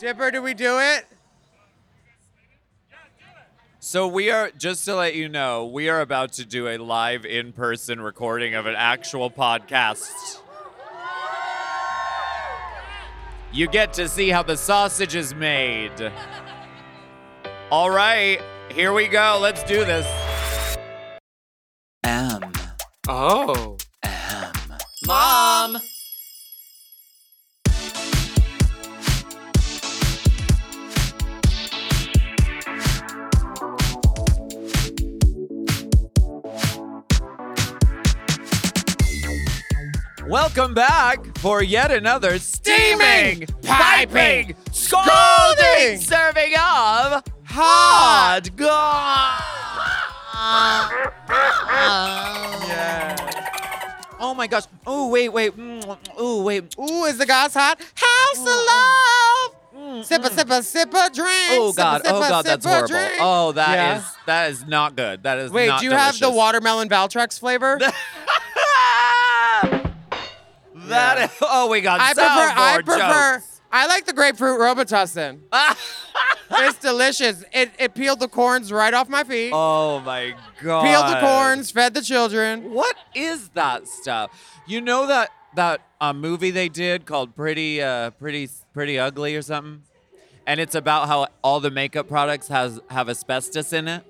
Dipper, do we do it? So we are just to let you know, we are about to do a live in-person recording of an actual podcast. You get to see how the sausage is made. All right, here we go. Let's do this. M. Oh. Welcome back for yet another steaming, piping, scalding serving of hot goss. Yeah. Oh my gosh. Oh wait, wait. Mm, Oh wait. Ooh, is the gas hot? House of love. Sip a sip a sip a drink. Oh god. sip Oh god, that's horrible. drink. Oh, that is Yeah. that is not good. That is Wait, not do you have the watermelon Valtrex flavor? That is, oh we got I prefer. I prefer. jokes. I like the grapefruit Robitussin. it's delicious. It it peeled the corns right off my feet. Oh my god. peeled the corns, fed the children. What is that stuff? You know that that uh, movie they did called Pretty uh, Pretty Pretty Ugly or something, and it's about how all the makeup products has have asbestos in it.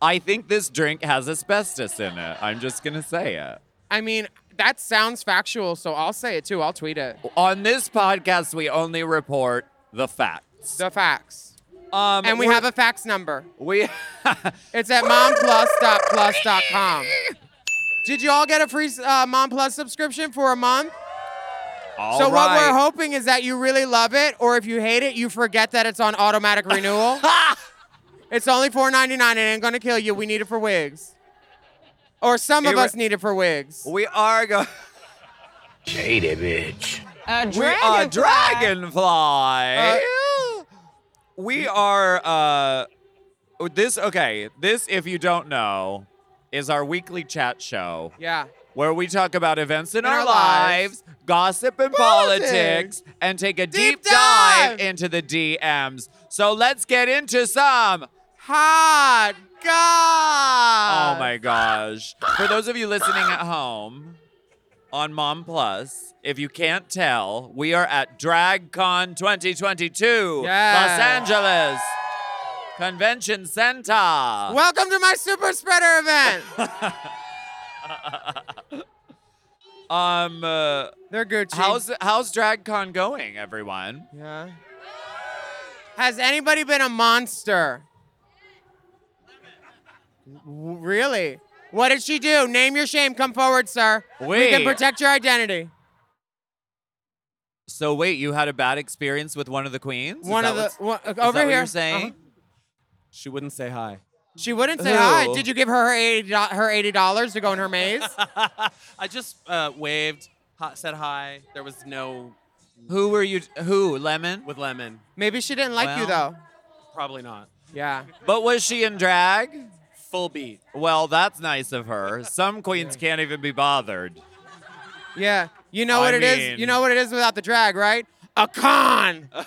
I think this drink has asbestos in it. I'm just gonna say it. I mean, that sounds factual, so I'll say it too. I'll tweet it. On this podcast, we only report the facts. The facts. Um, And we have a fax number. we. It's at momplus.plus.com. Did you all get a free uh, Mom Plus subscription for a month? All so what we're hoping is that you really love it, or if you hate it, you forget that it's on automatic renewal. it's only $4.99 and it ain't gonna kill you. We need it for wigs. Or some of Here we- us need it for wigs. We are going. Shady bitch. We are dragonfly. Uh, we are uh this okay, this if you don't know is our weekly chat show Yeah. where we talk about events in, In our, our lives, lives. gossip and Politics. politics, and take a deep, Deep dive dive. into the DMs. So let's get into some Hot God. Oh my gosh. For those of you listening at home on Mom Plus, if you can't tell, we are at DragCon 2022, Yes. Los Angeles Convention Center. Welcome to my super spreader event. um, uh, They're Gucci. how's how's DragCon going, everyone? Yeah. Has anybody been a monster? W- Really? What did she do? Name your shame. Come forward, sir. Wait. We can protect your identity. So wait, you had a bad experience with one of the queens? Is One that of the what's- one, uh, is over that what here. you're saying? Uh-huh. She wouldn't say hi. She wouldn't say hi. Who? Did you give her her eighty do- her eighty dollars to go in her maze? I just uh, waved, hi, said hi. There was no Who were you? Who? Lemon? with lemon. Maybe she didn't like you Well. though. Probably not. Yeah. But was she in drag? Full beat. Well, that's nice of her. Some queens can't even be bothered. Yeah. You know I what it is? mean- You know what it is without the drag, right? A con.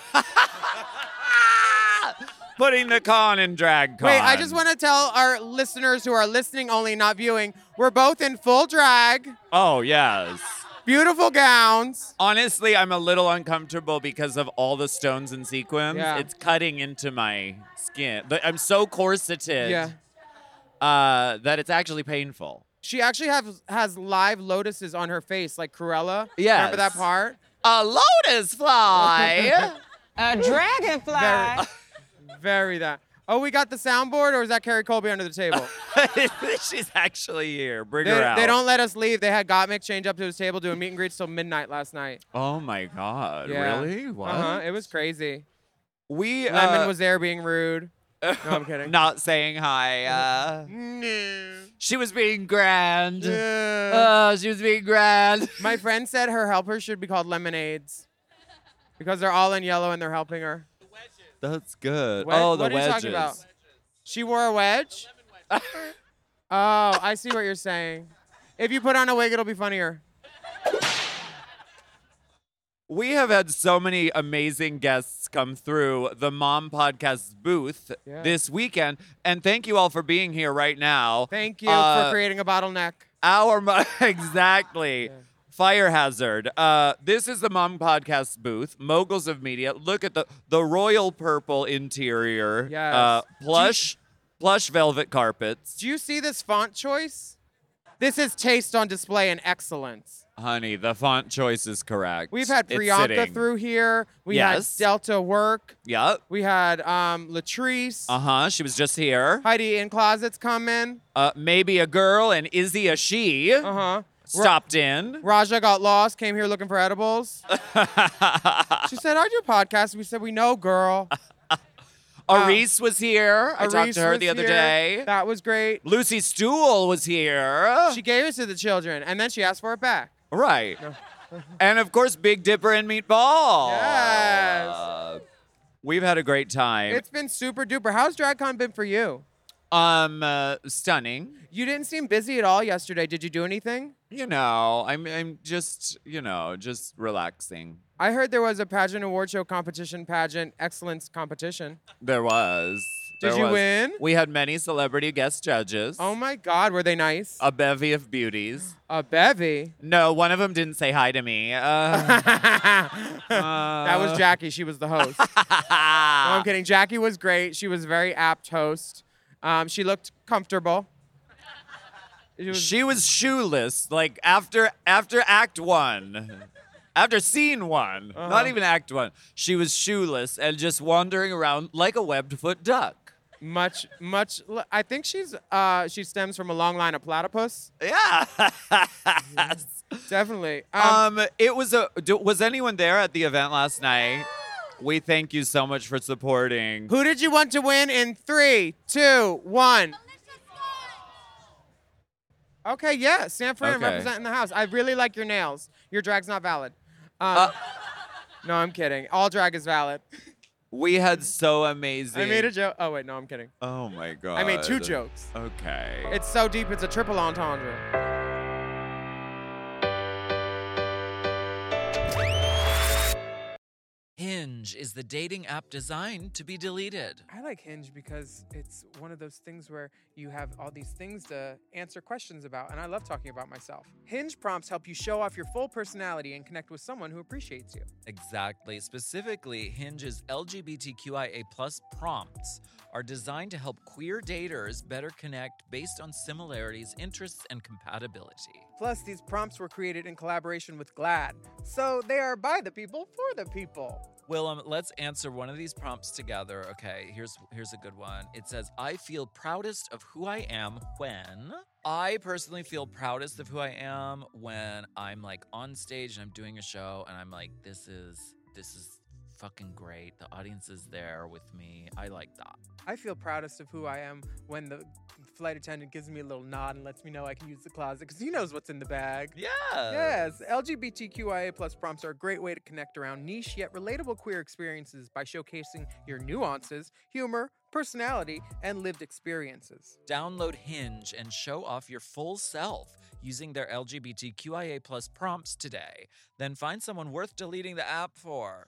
Putting the con in drag con. Wait, I just want to tell our listeners who are listening only, not viewing, we're both in full drag. Oh yes. Beautiful gowns. Honestly, I'm a little uncomfortable because of all the stones and sequins. Yeah. It's cutting into my skin. But I'm so corseted Yeah. Uh, that it's actually painful. She actually has has live lotuses on her face, like Cruella. Yeah, Remember that part? A lotus fly. A dragonfly. Very, very that. Oh, we got the soundboard, or is that Kerri Colby under the table? She's actually here. Bring they, her out. they don't let us leave. They had Gottmik change up to his table doing meet and greets till midnight last night. Oh my God! Yeah. Really? What? Uh-huh. It was crazy. We Lemon uh, was there being rude. No, I'm kidding. not saying hi. Uh, No. she was being grand. Yeah. Uh, she was being grand. My friend said her helpers should be called lemonades because they're all in yellow and they're helping her. The wedges. That's good. Wed- oh, the what are you talking about? She wore a wedge? oh, I see what you're saying. If you put on a wig, it'll be funnier. We have had so many amazing guests come through the Mom Podcast booth Yeah. this weekend, and thank you all for being here right now. Thank you Uh, for creating a bottleneck. Our mo- exactly. Fire hazard. Uh, this is the Mom Podcast booth. Moguls of Media. Look at the the royal purple interior. Yes. Uh, plush, plush velvet carpets. Do you see this font choice? This is taste on display and excellence. Honey, the font choice is correct. We've had It's Priyanka sitting. through here. We Yes. had Delta Work. Yep. We had um, Latrice. Uh huh. She was just here. Heidi in Closets coming. Uh, maybe a girl and Izzy a she Uh huh. stopped in. Raja got lost, came here looking for edibles. she said, I do podcasts. We said, We know, girl. Aris was here. I talked to her was the other here. day. That was great. Lucy Stoole was here. She gave it to the children, and then she asked for it back. Right. and of course, Big Dipper and Meatball. Yes. Uh, we've had a great time. It's been super duper. How's DragCon been for you? um, uh, stunning. You didn't seem busy at all yesterday. Did you do anything? You know, I'm, I'm just, you know, just relaxing. I heard there was a pageant award show competition, pageant excellence competition. There was. Did There you was. win? We had many celebrity guest judges. Oh my God, were they nice? A bevy of beauties. A bevy. No, one of them didn't say hi to me. Uh, That was Jackie. She was the host. no, I'm kidding. Jackie was great. She was a very apt host. Um, she looked comfortable. Was- she was shoeless. Like after after Act One, after Scene One, Uh-huh. not even Act One, she was shoeless and just wandering around like a webbed foot duck. Much, much. I think she's uh, she stems from a long line of platypus. Yeah. Definitely. Um, um, it was a. d- Was anyone there at the event last night? We thank you so much for supporting. who did you want to win in three, two, one? Okay, yeah, San Fran Okay. representing the house. I really like your nails. Your drag's not valid. Um, Uh, no, I'm kidding. All drag is valid. we had so amazing. I made a joke. Oh wait, no, I'm kidding. Oh my god. I made two jokes. Okay. It's so deep, it's a triple entendre. Hinge is the dating app designed to be deleted. I like Hinge because it's one of those things where you have all these things to answer questions about, and I love talking about myself. Hinge prompts help you show off your full personality and connect with someone who appreciates you. Exactly. Specifically, Hinge's LGBTQIA plus prompts are designed to help queer daters better connect based on similarities, interests, and compatibility. Plus, these prompts were created in collaboration with GLAAD, so they are by the people for the people. Willam, um, let's answer one of these prompts together. Okay, here's here's a good one. It says, "I feel proudest of who I am when." I personally feel proudest of who I am when I'm like on stage and I'm doing a show and I'm like, "This is this is fucking great. The audience is there with me. I like that." I feel proudest of who I am when the flight attendant gives me a little nod and lets me know I can use the closet because he knows what's in the bag. Yeah. Yes, LGBTQIA plus prompts are a great way to connect around niche yet relatable queer experiences by showcasing your nuances, humor, personality, and lived experiences. Download Hinge and show off your full self using their LGBTQIA plus prompts today. Then find someone worth deleting the app for.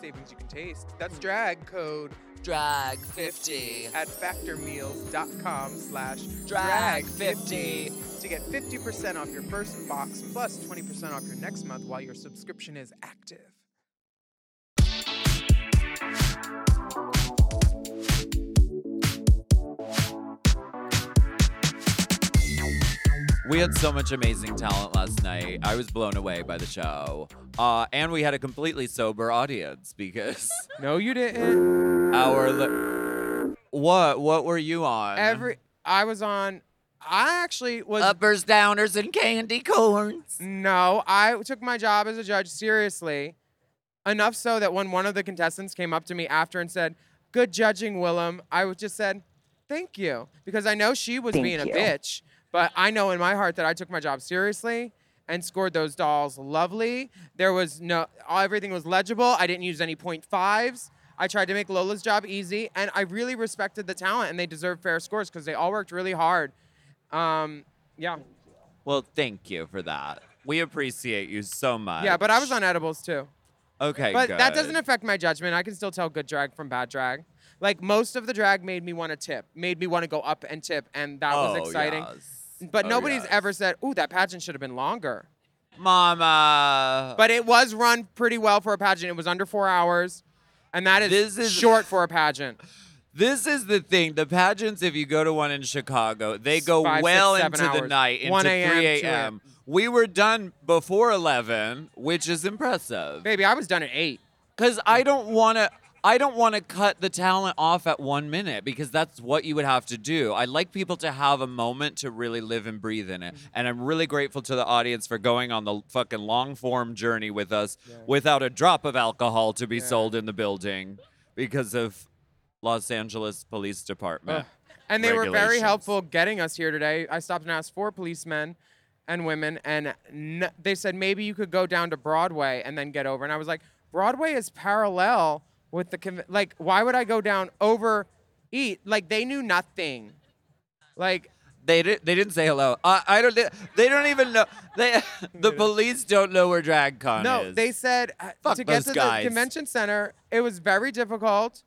Savings you can taste. That's drag code Drag 50. at factormeals.com slash Drag drag50 to get 50% off your first box plus 20% off your next month while your subscription is active. We had so much amazing talent last night. I was blown away by the show. Uh, and we had a completely sober audience because No, you didn't. our li- what what were you on? Every I was on I actually was uppers, downers, and candy corns. No, I took my job as a judge seriously. Enough so that when one of the contestants came up to me after and said, Good judging, Willam, I just said, Thank you. Because I know she was being a bitch, but I know in my heart that I took my job seriously and scored those dolls lovely. There was no, everything was legible. I didn't use any point fives. I tried to make Lola's job easy, and I really respected the talent, and they deserve fair scores because they all worked really hard. Um, yeah. Well, thank you for that. We appreciate you so much. Yeah, but I was on edibles too. Okay, But that doesn't affect my judgment. I can still tell good drag from bad drag. Like most of the drag made me want to tip, made me want to go up and tip, and that was Oh, exciting. yes. But Oh, nobody's yes. ever said, "Ooh, that pageant should have been longer." Mama. Uh, but it was run pretty well for a pageant. It was under four hours, and that is, This is- short for a pageant. This is the thing. The pageants, if you go to one in Chicago, they go Five, well seven into the night, into 1 a.m., 3 2 a.m. We were done before 11, which is impressive. Baby, I was done at eight. Because I don't want to. I don't want to cut the talent off at one minute because that's what you would have to do. I like people to have a moment to really live and breathe in it. Mm-hmm. And I'm really grateful to the audience for going on the fucking long form journey with us without a drop of alcohol to be sold in the building because of Los Angeles Police Department. And they were very helpful getting us here today. I stopped and asked four policemen and women, and n- they said maybe you could go down to Broadway and then get over. And I was like, Broadway is parallel with the conv- like. Why would I go down over eat? Like they knew nothing. Like They didn't They didn't say hello. I, I don't. They don't even know. They. The police don't know where DragCon no, is. No they said uh, Fuck to get to guys. the convention center, it was very difficult.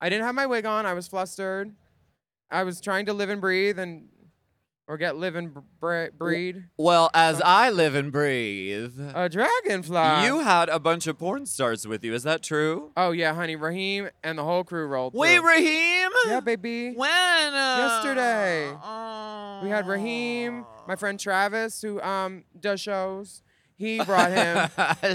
I didn't have my wig on. I was flustered. I was trying to live and breathe and or get live and br- breed. Well, as I live and breathe. A dragonfly. You had a bunch of porn stars with you. Is that true? Oh yeah, honey, Raheem and the whole crew rolled. Wait, through. Raheem? Yeah, baby. When? Uh, Yesterday. oh. We had Raheem, my friend Travis, who um does shows. He brought him.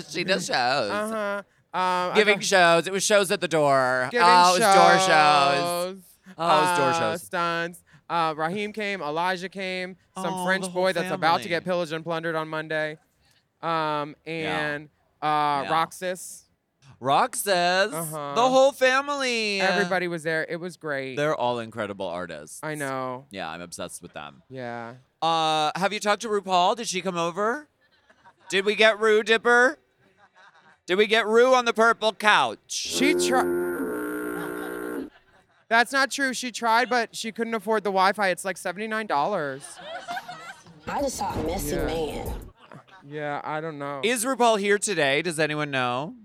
she does shows. uh huh. Um, I Giving got- shows. It was shows at the door. giving oh, it was door shows. shows. Oh, it was door uh, shows. Stunts. Uh, Raheem came. Elijah came. Some Oh, French the whole boy that's about to get pillaged and plundered on Monday. Um, and uh, Yeah. Roxas. Rock says Uh-huh. the whole family. Everybody was there. It was great. They're all incredible artists. I know. Yeah, I'm obsessed with them. Yeah. Uh, have you talked to RuPaul? Did she come over? Did we get Rue Dipper? Did we get Rue on the purple couch? She tried. That's not true. She tried, but she couldn't afford the Wi-Fi. It's like seventy-nine dollars. I just saw a messy Yeah. man. Yeah, I don't know. Is RuPaul here today? Does anyone know?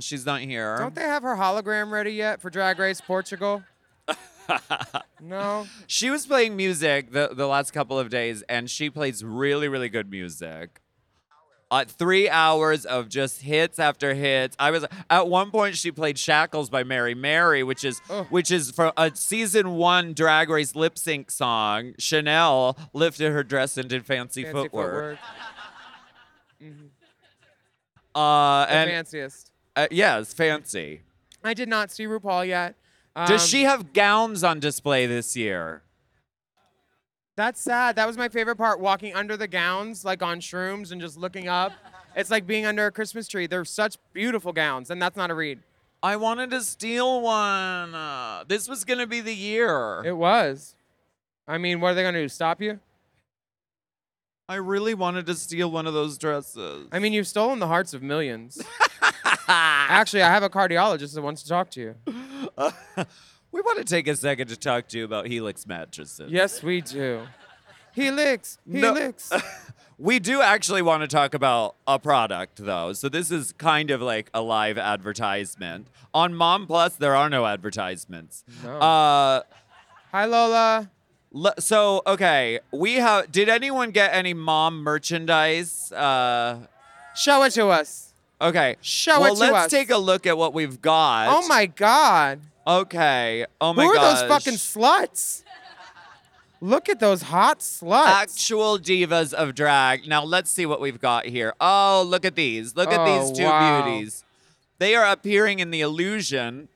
She's not here. Don't they have her hologram ready yet for Drag Race Portugal? No. She was playing music the, the last couple of days, and she plays really, really good music. Uh, three hours of just hits after hits. I was at one point she played "Shackles" by Mary Mary, which is Ugh. which is from a season one Drag Race lip sync song. Chanel lifted her dress and did fancy, Fancy footwork. footwork. Uh, The and fanciest. uh, yes, fancy. I did not see RuPaul yet. Um, Does she have gowns on display this year? That's sad. That was my favorite part. Walking under the gowns, like on shrooms, and just looking up. It's like being under a Christmas tree. They're such beautiful gowns, and that's not a read. I wanted to steal one. Uh, this was gonna be the year. It was. I mean, what are they gonna do? Stop you? I really wanted to steal one of those dresses. I mean, you've stolen the hearts of millions. Actually, I have a cardiologist that wants to talk to you. we want to take a second to talk to you about Helix mattresses. Yes, we do. Helix, No. Helix. We do actually want to talk about a product, though. So this is kind of like a live advertisement. On Mom Plus, there are no advertisements. No. Uh, Hi, Lola. le- so okay, we have. Did anyone get any mom merchandise? Uh, Show it to us. okay. Show well, it to us. Let's us. take a look at what we've got. Oh my God. Okay. Oh my god. Who are gosh. those fucking sluts? Look at those hot sluts. Actual divas of drag. Now let's see what we've got here. Oh, look at these. Look at Oh, these two wow. beauties. They are appearing in the illusion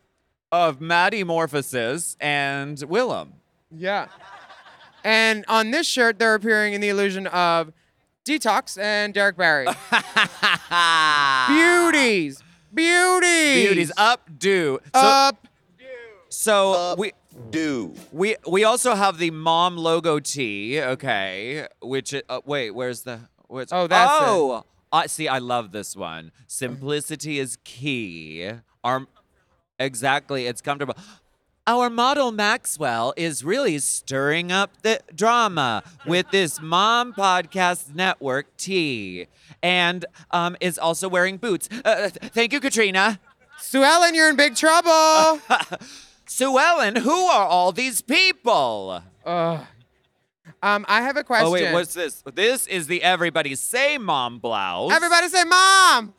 of Maddie Morphosis and Willam. Yeah. And on this shirt, they're appearing in the illusion of Detox and Derrick Barry. Beauties. Beauties. Beauties up do. So, Up. So we Do. we we also have the mom logo tee, okay, which uh, wait, where's the where's Oh, that's it. Oh, I see I love this one. Simplicity is key. Our exactly, it's comfortable. Our model Maxwell is really stirring up the drama with this mom podcast network tee, and um, is also wearing boots. Uh, thank you, Katrina. Sue Ellen, you're in big trouble. Sue Ellen, who are all these people? Ugh. Um, I have a question. Oh wait, what's this? This is the Everybody Say Mom blouse. Everybody say mom.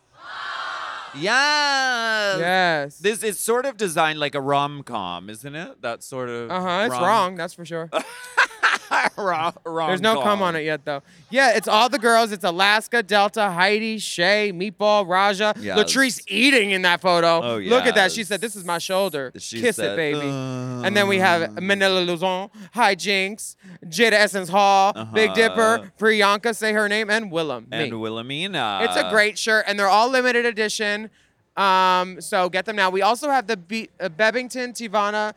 Yes. Yes. This is sort of designed like a rom com, isn't it? That sort of. Uh huh. It's wrong. That's for sure. There's no cum on it yet, though. Yeah, it's all the girls. It's Alaska, Delta, Heidi, Shea, Meatball, Raja. Yes. Latrice eating in that photo. Oh, Look at that. She said, "This is my shoulder. She Kiss said, it, baby." "Uh." and then we have Manila Luzon, Hi Jinx, Jaida Essence Hall, Big Uh-huh. Dipper, Priyanka, say her name, and Willam. And me. Wilhelmina. It's a great shirt, and they're all limited edition. Um, so get them now. We also have the Be- uh, Bebington, Tivana,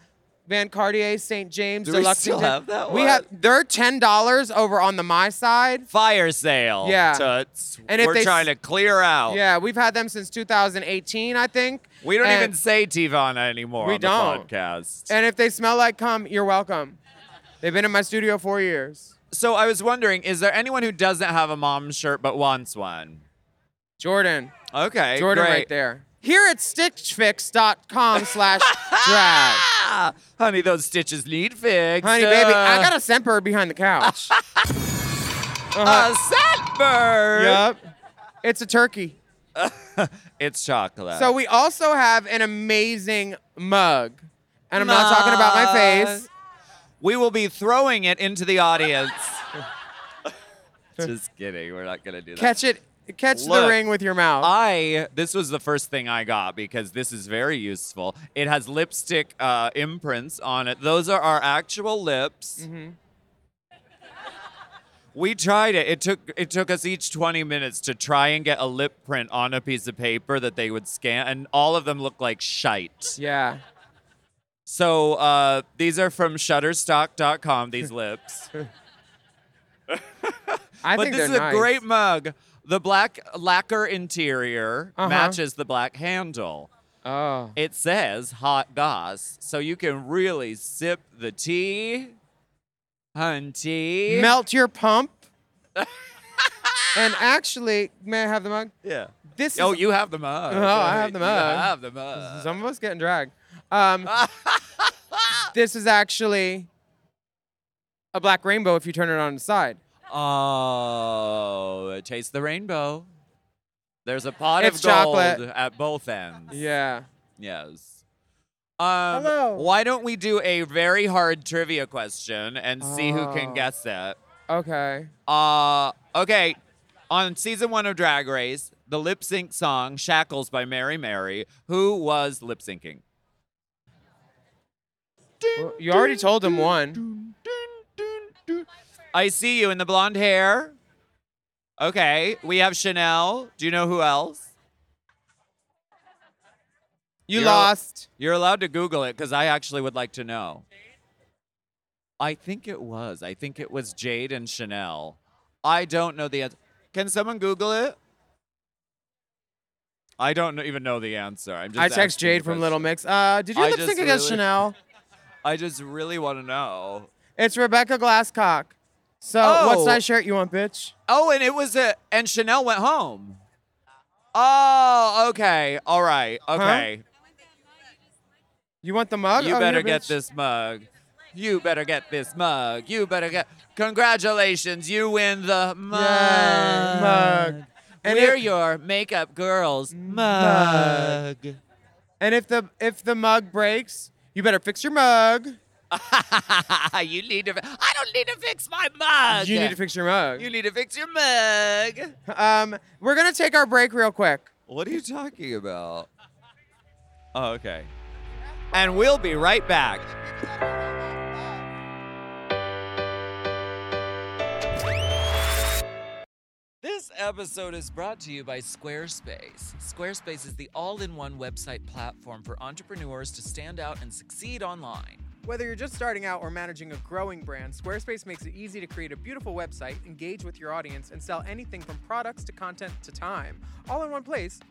Van Cartier, St. James, Do we still have that We one? have. They're ten dollars over on the my side. Fire sale. Yeah. Toots. And if We're they s- trying to clear out. Yeah, we've had them since 2018, I think. We don't And- even say Tivana anymore We on the don't. podcast. And if they smell like cum, you're welcome. They've been in my studio four years. so I was wondering, is there anyone who doesn't have a mom shirt but wants one? Jordan. Okay. Jordan great. right there. Here at stitchfix.com slash drag. Honey, those stitches need fixed. Honey, baby, I Uh, got a Semper behind the couch. a Semper? Yep. It's a turkey. It's chocolate. So we also have an amazing mug. And I'm not talking about my face. We will be throwing it into the audience. Just kidding. We're not gonna do that. Catch it, catch the ring with your mouth. I this was the first thing I got because this is very useful. It has lipstick uh, imprints on it. Those are our actual lips. Mm-hmm. We tried it. It took it took us each 20 minutes to try and get a lip print on a piece of paper that they would scan, and all of them look like shite. yeah. So uh, these are from Shutterstock.com. These lips. I but think this is nice. a great mug. The black lacquer interior Uh-huh. matches the black handle. Oh. It says hot goss, so you can really sip the tea. Hunty. Melt your pump. and actually, may I have the mug? Yeah. This Oh, is you have the mug. Oh, I have the You mug. have the mug. some of us getting dragged. Um, this is actually a black rainbow if you turn it on its side. Oh, taste the rainbow. There's a pot It's of gold chocolate. at both ends. Yeah. Yes. Um, Hello. Why don't we do a very hard trivia question and see who can Oh. guess it? Okay. Uh, okay. On season one of Drag Race, the lip sync song "Shackles" by Mary Mary, who was lip syncing? Well, you already told him one. I see you in the blonde hair. Okay, we have Chanel. Do you know who else? You You're- lost. You're allowed to Google it because I actually would like to know. I think it was. I think it was Jade and Chanel. I don't know the answer. Can someone Google it? I don't even know the answer. I'm just. I text Jade from. Little Mix. Uh, did you I lip sync against Chanel? I just really want to know. It's Rebecca Glasscock. So, what Oh. size shirt you want, bitch? Oh, and it was a and Chanel went home. Oh, okay. All right. Okay. You want the mug? You Oh, better here, get bitch. this mug. You better get this mug. You better get. Congratulations, you win the mug. mug. And We're if- your makeup girls. Mug. And if the if the mug breaks, you better fix your mug. you need to. I don't need to fix my mug. You need to fix your mug. You need to fix your mug. Um, we're gonna take our break real quick. What are you talking about? Oh, okay. And we'll be right back. This episode is brought to you by Squarespace. Squarespace is the all in one website platform for entrepreneurs to stand out and succeed online. Whether you're just starting out or managing a growing brand, Squarespace makes it easy to create a beautiful website, engage with your audience, and sell anything from products to content to time, all in one place,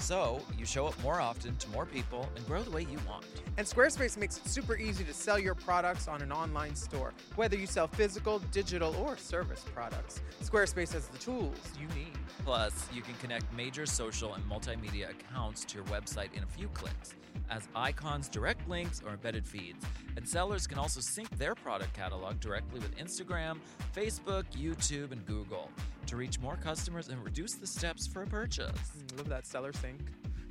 So you show up more often to more people and grow the way you want. And Squarespace makes it super easy to sell your products on an online store, whether you sell physical, digital, or service products. Squarespace has the tools you need. Plus, you can connect major social and multimedia accounts to your website in a few clicks, as icons, direct links, or embedded feeds. And sellers can also sync their product catalog directly with Instagram, Facebook, YouTube, and Google to reach more customers and reduce the steps for a purchase. Mm, Love that seller sync.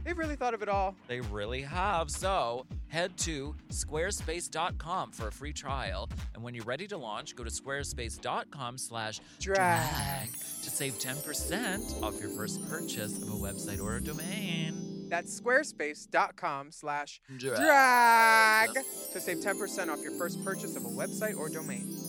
They've really thought of it all. They really have. So head to squarespace.com for a free trial. And when you're ready to launch, go to squarespace.com slash Drag. to save 10% off your first purchase of a website or a domain. That's squarespace.com slash drag to save 10% off your first purchase of a website or domain.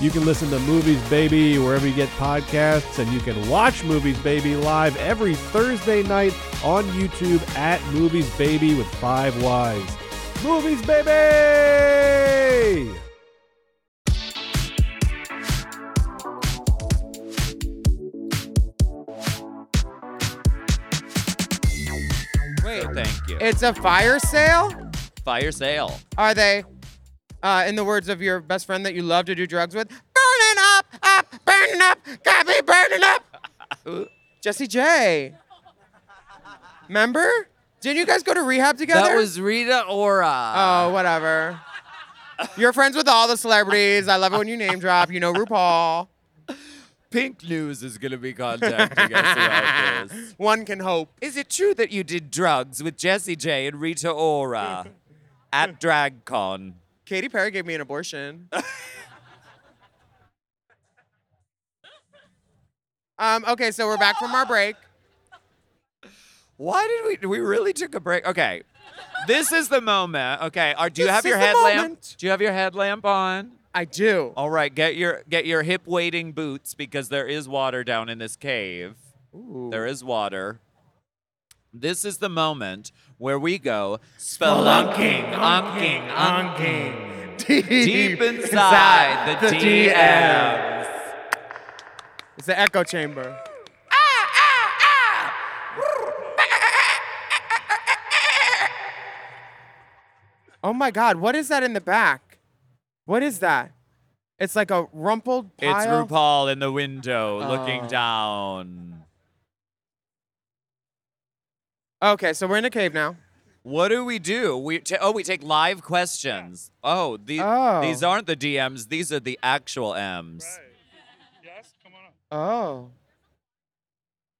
You can listen to Movies Baby wherever you get podcasts, and you can watch Movies Baby live every Thursday night on YouTube at Movies Baby with Five Wise. Movies Baby! Wait, thank you. It's a fire sale? Fire sale. Are they Uh, in the words of your best friend that you love to do drugs with, burning up, up, burning up, got me burning up. Jessie J. Remember? Didn't you guys go to rehab together? That was Rita Ora. Oh, whatever. You're friends with all the celebrities. I love it when you name drop. You know RuPaul. Pink News is going to be contacting us about this. One can hope. Is it true that you did drugs with Jessie J and Rita Ora at DragCon? Katy Perry gave me an abortion. um, okay, so we're back from our break. Why did we? We really took a break. Okay, this is the moment. Okay, are, do you This have your is the headlamp? moment. Do you have your headlamp on? I do. All right, get your get your hip wading boots because there is water down in this cave. There is water. This is the moment where we go spelunking, unking, unking, deep inside the DMs. It's the echo chamber. Oh my God, what is that in the back? What is that? It's like a rumpled It's pile. RuPaul in the window looking Oh. down. Okay, so we're in a cave now. What do we do? We ta- oh, we take live questions. Oh, these Oh. these aren't the DMs. These are the actual M's. Yes, come on up. Oh.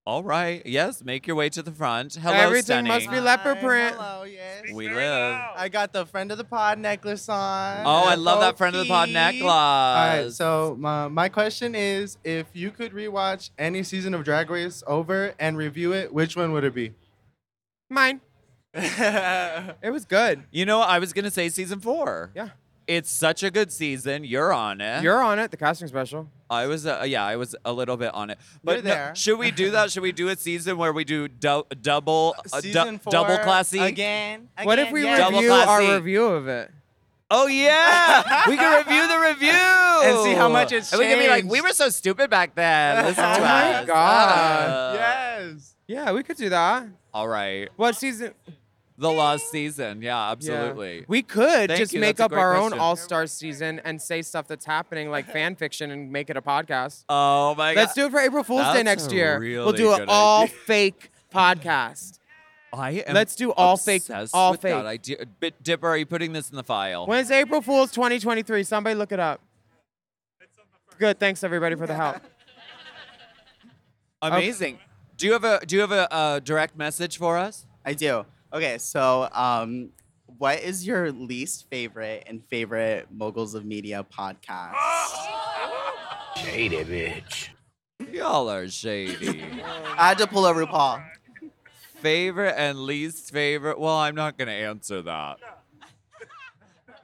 All right. Yes, make your way to the front. Hello, Everything Stunning. must be leopard print. Hello, yes. We live. I got the friend of the pod necklace on. Oh, I love that friend of the pod F.O.P.. necklace. All right, so my, my question is if you could rewatch any season of Drag Race over and review it, which one would it be? Mine. It was good. You know, I was gonna say season four. Yeah. It's such a good season. You're on it. You're on it, the casting special. I was, uh, yeah, I was a little bit on it. But You're no- there. should we do that? should we do a season where we do dou- double, uh, du- Season four double classy again. What if we yes. Double review our review of it? Oh yeah, we can review the review And see how much it's And we can be like, we were so stupid back then. Listen to Oh my. God. Uh, Yes. Yeah, we could do that. All right, What season? the last season. Yeah, Yeah. absolutely. We could Thank just you, make that's up our own. All Star season and say stuff that's happening like fan fiction and make it a podcast. Oh my god! Let's do it for April Fool's Day next year. we'll do an all idea. fake podcast. I am Let's do all fake- all with fake. That idea. Big Dipper, are you putting this in the file? When's April Fool's 2023? Somebody look it up. Good. Thanks everybody for the help. Amazing. Do you have a Do you have a, a direct message for us? I do. Okay, so um, what is your least favorite and favorite Moguls of Media podcast? Shady bitch. Y'all are shady. I had to pull a RuPaul. favorite and least favorite. Well, I'm not gonna answer that.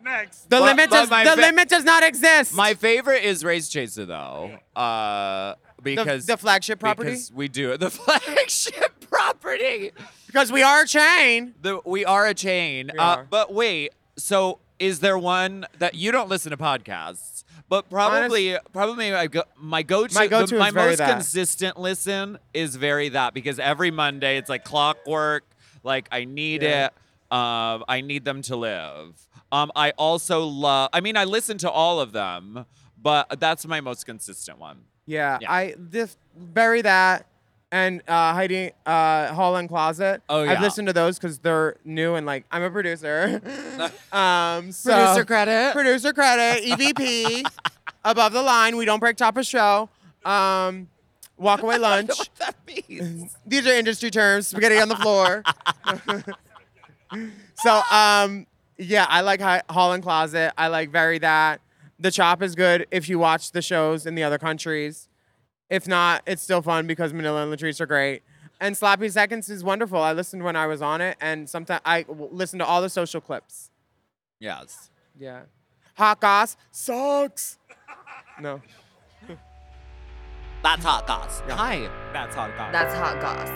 Next. The But- limit but does my the fa- limit does not exist. My favorite is Race Chaser though, uh, the, because the flagship property because we do it. The flagship property. because we are a chain. The, we are a chain. We uh, are. But wait, so is there one that you don't listen to podcasts? But probably, probably my go, my go-to, My the- go-to my most that. consistent listen is very that because every Monday it's like clockwork. Like I need Yeah. it. Um, I need them to live. Um, I also love. I mean, I listen to all of them, but that's my most consistent one. Yeah, Yeah. I this Very That and uh, hiding uh, hall and closet. Oh, yeah, I've listened to those because they're new and like I'm a producer. um, so Producer credit. Producer credit. EVP. above the line. We don't break top of show. Um, walk away lunch. what that means. These are industry terms. Spaghetti on the floor. so, um, yeah, I like Hi- Hall and Closet. I like Very That. The Chop is good if you watch the shows in the other countries. If not, it's still fun because Manila and Latrice are great. And Sloppy Seconds is wonderful. I listened when I was on it, and sometimes I w- listen to all the social clips. Yes. Yeah. Hot Goss sucks. No. That's hot goss. Hi. That's hot goss. That's hot goss.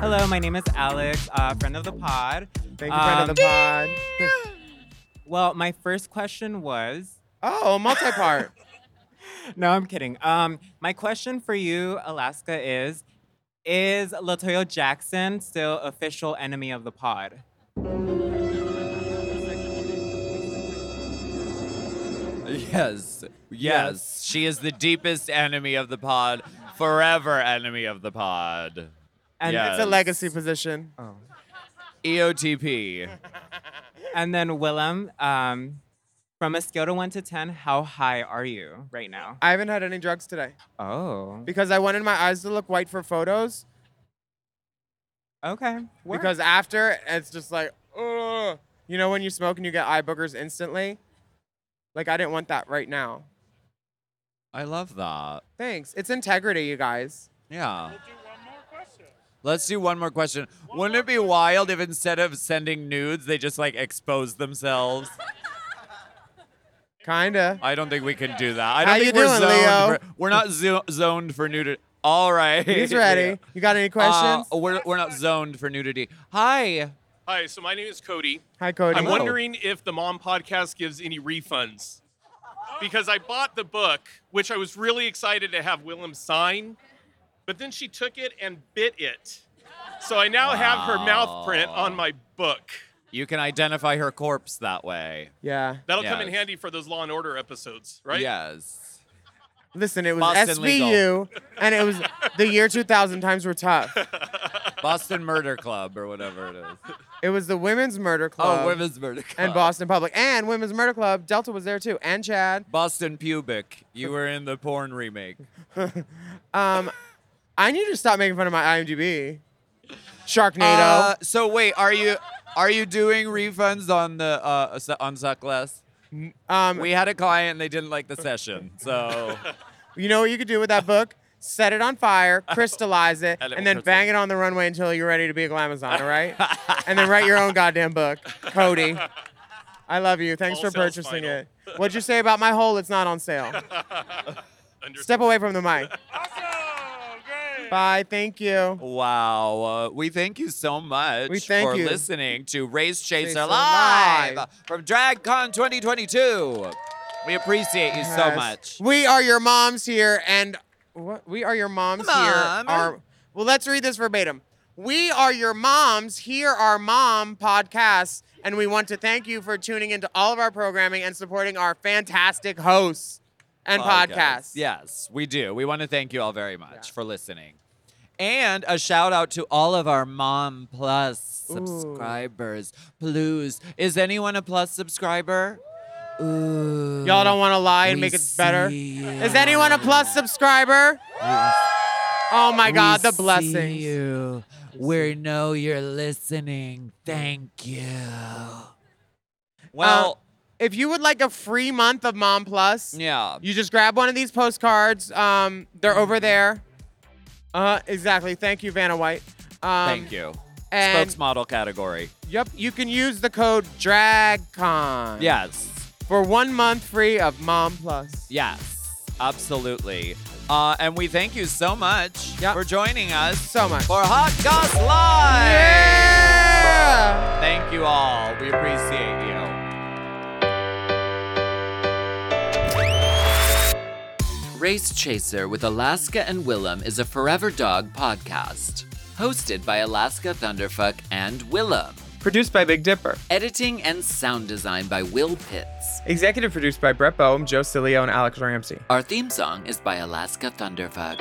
Hello, my name is Alex, uh, friend of the pod. Thank you, friend of Um, the pod. Well, my first question was Oh, multi-part. No, I'm kidding. Um, my question for you, Alaska, is: Is Latoya Jackson still official enemy of the pod? Yes. Yes. She is the deepest enemy of the pod, forever enemy of the pod. And yes. it's a legacy position. Oh. EOTP. And then Willam, um, from a scale to one to ten, how high are you right now? I haven't had any drugs today Oh. because I wanted my eyes to look white for photos. Okay. work. Because after, it's just like, ugh. You know when you smoke and you get eye boogers instantly? Like, I didn't want that right now. I love that. Thanks. It's integrity, you guys. Yeah. Let's do one more question. Wouldn't it be wild if instead of sending nudes, they just like expose themselves? Kinda. I don't think we can do that. I don't How think you we're doing, zoned Leo? For, we're not zo- zoned for nudity. All right. He's ready. You got any questions? Uh, we're, we're not zoned for nudity. Hi. Hi, so my name is Cody. Hi, Cody. I'm Hello. wondering if the Mom Podcast gives any refunds. Because I bought the book, which I was really excited to have Willam sign, but then she took it and bit it. So I now have her mouth print on my book. You can identify her corpse that way. Yeah. That'll come in handy for those Law and Order episodes, right? Yes. Listen, it was Boston SVU, legal. and it was the year 2000. Times were tough. Boston Murder Club or whatever it is. It was the Women's Murder Club. Oh, Women's Murder Club. And Boston Public. And Women's Murder Club. Delta was there too. And Chad. Boston Pubic. You were in the porn remake. Um, I need to stop making fun of my IMDb. Sharknado. Uh, so wait, are you are you doing refunds on the uh on Suck Less? Um, we had a client and they didn't like the session, so You know what you could do with that book? Set it on fire, crystallize it, And it and will then bang it on the runway until you're ready to be a glamazon, all right? and then write your own goddamn book. Cody. I love you. Thanks All for purchasing final. it. What'd you say about my hole? It's not on sale. Step away from the mic. Bye. Thank you. wow. Uh, we thank you so much We thank for you. listening to Race Chaser Live, Live. from DragCon 2022. We appreciate you so much. We are your moms here, and what? We are your moms Mom. here. Are, well, let's read this verbatim. We are your moms. Here are mom podcasts, and we want to thank you for tuning into all of our programming and supporting our fantastic hosts and podcasts. Yes, we do. We want to thank you all very much for listening. And a shout out to all of our Mom Plus subscribers. Please. Is anyone a Plus subscriber? Ooh. Y'all don't want to lie and We make it better. see Is anyone a plus subscriber? Oh my God, We the blessings. See you. We know you're listening. Thank you. Well, Uh, if you would like a free month of Mom Plus, yeah. you just grab one of these postcards. Um, they're over there. Uh, exactly. Thank you, Vanna White. Um, Thank you. and- Spokesmodel category. Yep, you can use the code DRAGCON. Yes. For one month free of Mom Plus. Yes, absolutely. Uh, and we thank you so much for joining us. So much. For Hot Goss Live. Yeah! Thank you all. We appreciate you. Race Chaser with Alaska and Willam is a Forever Dog podcast. Hosted by Alaska Thunderfuck and Willam. Produced by Big Dipper. Editing and sound design by Will Pitts. Executive produced by Brett Boehm, Joe Cilio, and Alex Ramsey. Our theme song is by Alaska Thunderfuck.